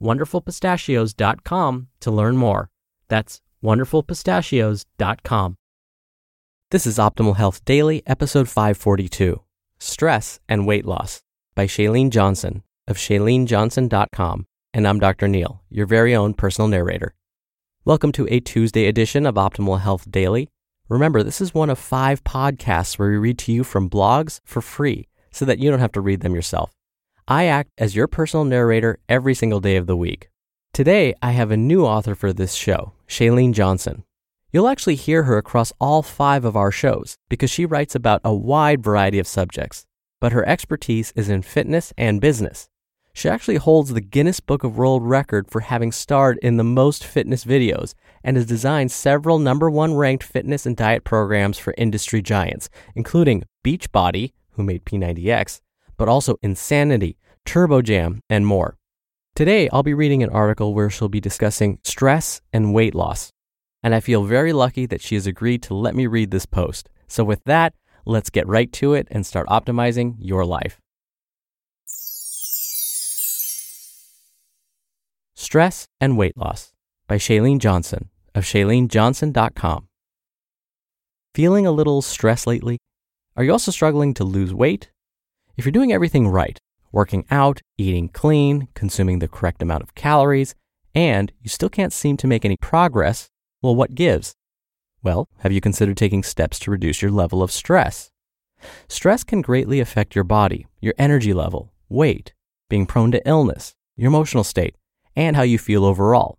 wonderfulpistachios.com to learn more. That's wonderfulpistachios.com. This is Optimal Health Daily, episode 542 Stress and Weight Loss by Chalene Johnson of chalenejohnson.com. And I'm Dr. Neal, your very own personal narrator. Welcome to a Tuesday edition of Optimal Health Daily. Remember, this is one of five podcasts where we read to you from blogs for free so that you don't have to read them yourself. I act as your personal narrator every single day of the week. Today, I have a new author for this show, Chalene Johnson. You'll actually hear her across all five of our shows because she writes about a wide variety of subjects, but her expertise is in fitness and business. She actually holds the Guinness Book of World Record for having starred in the most fitness videos and has designed several number one ranked fitness and diet programs for industry giants, including Beachbody, who made P90X, but also Insanity, Turbo Jam, and more. Today, I'll be reading an article where she'll be discussing stress and weight loss. And I feel very lucky that she has agreed to let me read this post. So, with that, let's get right to it and start optimizing your life. Stress and Weight Loss by Chalene Johnson of chalenejohnson.com. Feeling a little stressed lately? Are you also struggling to lose weight? If you're doing everything right, working out, eating clean, consuming the correct amount of calories, and you still can't seem to make any progress, well, what gives? Well, have you considered taking steps to reduce your level of stress? Stress can greatly affect your body, your energy level, weight, being prone to illness, your emotional state, and how you feel overall.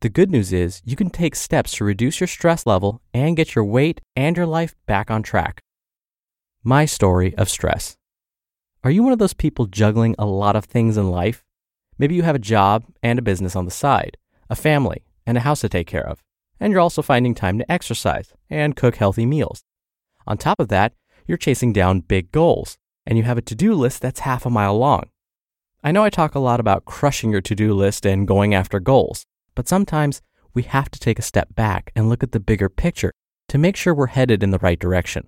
The good news is you can take steps to reduce your stress level and get your weight and your life back on track. My story of stress. Are you one of those people juggling a lot of things in life? Maybe you have a job and a business on the side, a family, and a house to take care of, and you're also finding time to exercise and cook healthy meals. On top of that, you're chasing down big goals, and you have a to do list that's half a mile long. I know I talk a lot about crushing your to do list and going after goals, but sometimes we have to take a step back and look at the bigger picture to make sure we're headed in the right direction.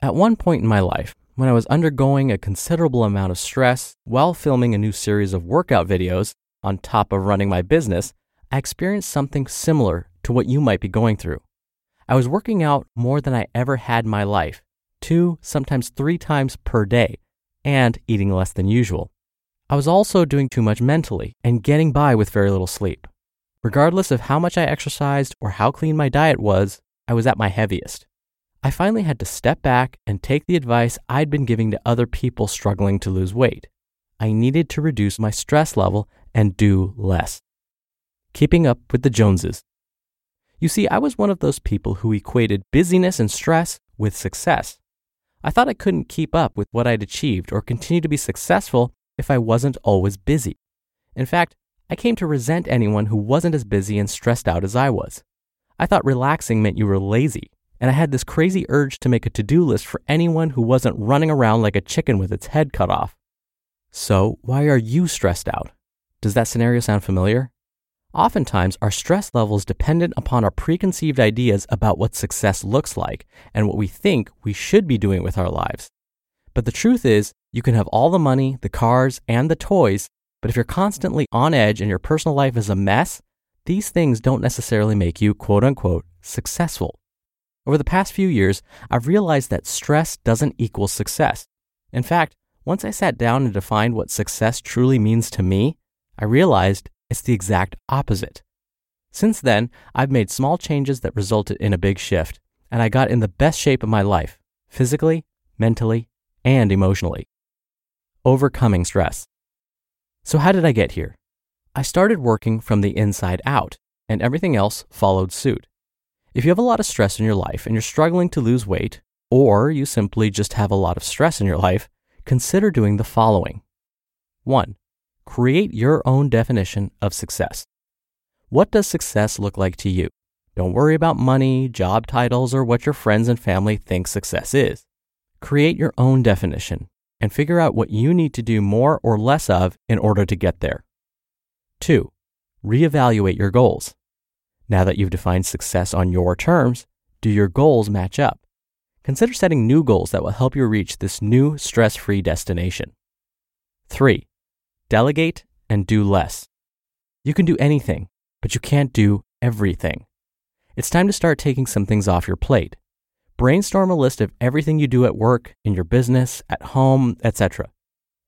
At one point in my life, when I was undergoing a considerable amount of stress while filming a new series of workout videos on top of running my business, I experienced something similar to what you might be going through. I was working out more than I ever had in my life, two, sometimes three times per day, and eating less than usual. I was also doing too much mentally and getting by with very little sleep. Regardless of how much I exercised or how clean my diet was, I was at my heaviest. I finally had to step back and take the advice I'd been giving to other people struggling to lose weight. I needed to reduce my stress level and do less. Keeping up with the Joneses. You see, I was one of those people who equated busyness and stress with success. I thought I couldn't keep up with what I'd achieved or continue to be successful if I wasn't always busy. In fact, I came to resent anyone who wasn't as busy and stressed out as I was. I thought relaxing meant you were lazy and I had this crazy urge to make a to do list for anyone who wasn't running around like a chicken with its head cut off. So, why are you stressed out? Does that scenario sound familiar? Oftentimes, our stress level is dependent upon our preconceived ideas about what success looks like and what we think we should be doing with our lives. But the truth is, you can have all the money, the cars, and the toys, but if you're constantly on edge and your personal life is a mess, these things don't necessarily make you quote unquote successful. Over the past few years, I've realized that stress doesn't equal success. In fact, once I sat down and defined what success truly means to me, I realized it's the exact opposite. Since then, I've made small changes that resulted in a big shift, and I got in the best shape of my life, physically, mentally, and emotionally. Overcoming stress. So, how did I get here? I started working from the inside out, and everything else followed suit. If you have a lot of stress in your life and you're struggling to lose weight, or you simply just have a lot of stress in your life, consider doing the following 1. Create your own definition of success. What does success look like to you? Don't worry about money, job titles, or what your friends and family think success is. Create your own definition and figure out what you need to do more or less of in order to get there. 2. Reevaluate your goals. Now that you've defined success on your terms, do your goals match up? Consider setting new goals that will help you reach this new stress free destination. 3. Delegate and do less. You can do anything, but you can't do everything. It's time to start taking some things off your plate. Brainstorm a list of everything you do at work, in your business, at home, etc.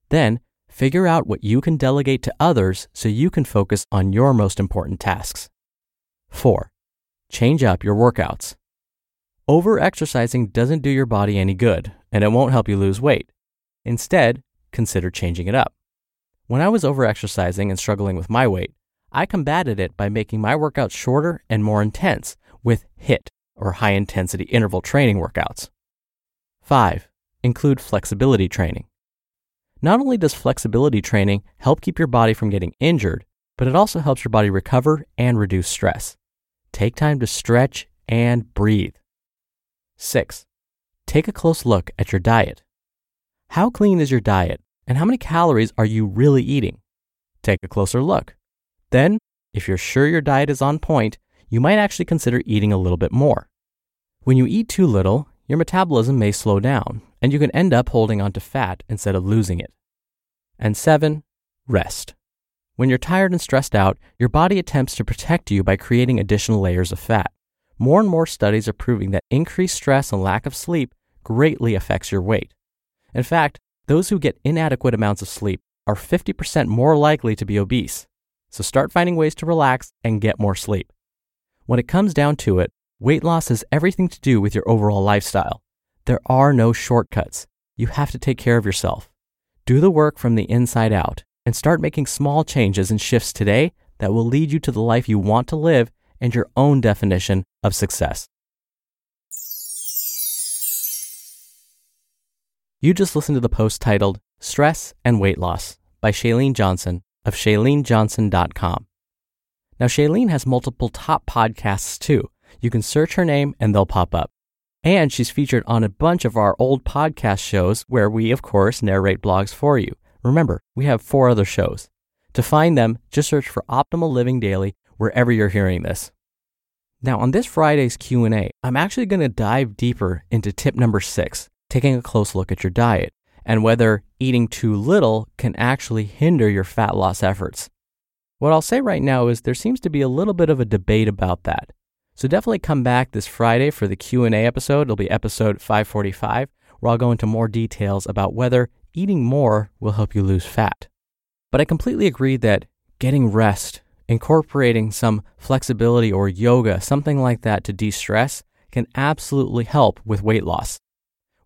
Then, figure out what you can delegate to others so you can focus on your most important tasks. 4. Change up your workouts. Over exercising doesn't do your body any good, and it won't help you lose weight. Instead, consider changing it up. When I was over exercising and struggling with my weight, I combated it by making my workouts shorter and more intense with HIIT, or high intensity interval training workouts. 5. Include flexibility training. Not only does flexibility training help keep your body from getting injured, but it also helps your body recover and reduce stress. Take time to stretch and breathe. 6. Take a close look at your diet. How clean is your diet, and how many calories are you really eating? Take a closer look. Then, if you're sure your diet is on point, you might actually consider eating a little bit more. When you eat too little, your metabolism may slow down, and you can end up holding onto fat instead of losing it. And 7. Rest. When you're tired and stressed out, your body attempts to protect you by creating additional layers of fat. More and more studies are proving that increased stress and lack of sleep greatly affects your weight. In fact, those who get inadequate amounts of sleep are 50% more likely to be obese. So start finding ways to relax and get more sleep. When it comes down to it, weight loss has everything to do with your overall lifestyle. There are no shortcuts. You have to take care of yourself. Do the work from the inside out and start making small changes and shifts today that will lead you to the life you want to live and your own definition of success. You just listened to the post titled Stress and Weight Loss by Chalene Johnson of ChaleneJohnson.com. Now, Chalene has multiple top podcasts too. You can search her name and they'll pop up. And she's featured on a bunch of our old podcast shows where we, of course, narrate blogs for you. Remember, we have four other shows. To find them, just search for Optimal Living Daily wherever you're hearing this. Now, on this Friday's Q&A, I'm actually going to dive deeper into tip number 6, taking a close look at your diet and whether eating too little can actually hinder your fat loss efforts. What I'll say right now is there seems to be a little bit of a debate about that. So definitely come back this Friday for the Q&A episode. It'll be episode 545 where I'll go into more details about whether eating more will help you lose fat. But I completely agree that getting rest, incorporating some flexibility or yoga, something like that to de stress, can absolutely help with weight loss.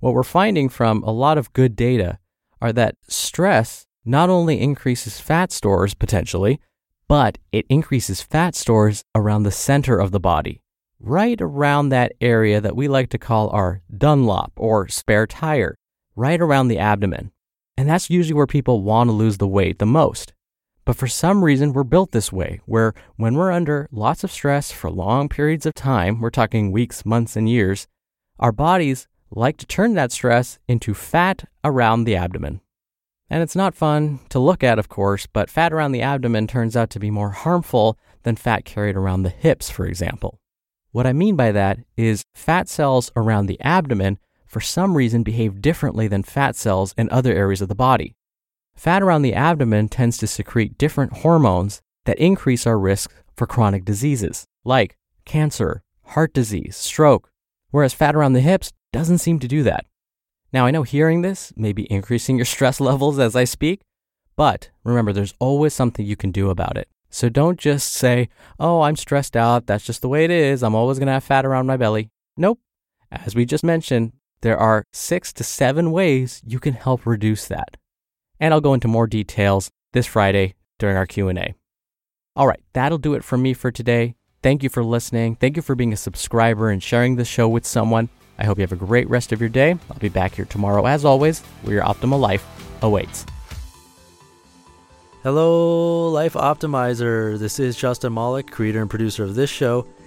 What we're finding from a lot of good data are that stress not only increases fat stores potentially, but it increases fat stores around the center of the body, right around that area that we like to call our Dunlop or spare tire, right around the abdomen. And that's usually where people want to lose the weight the most. But for some reason, we're built this way, where when we're under lots of stress for long periods of time, we're talking weeks, months, and years, our bodies like to turn that stress into fat around the abdomen. And it's not fun to look at, of course, but fat around the abdomen turns out to be more harmful than fat carried around the hips, for example. What I mean by that is fat cells around the abdomen for some reason behave differently than fat cells in other areas of the body. Fat around the abdomen tends to secrete different hormones that increase our risk for chronic diseases like cancer, heart disease, stroke, whereas fat around the hips doesn't seem to do that. Now, I know hearing this may be increasing your stress levels as I speak, but remember there's always something you can do about it. So don't just say, oh, I'm stressed out. That's just the way it is. I'm always going to have fat around my belly. Nope. As we just mentioned, there are six to seven ways you can help reduce that. And I'll go into more details this Friday during our Q&A. All right, that'll do it for me for today. Thank you for listening. Thank you for being a subscriber and sharing the show with someone. I hope you have a great rest of your day. I'll be back here tomorrow as always, where your optimal life awaits. Hello, Life Optimizer. This is Justin Malik, creator and producer of this show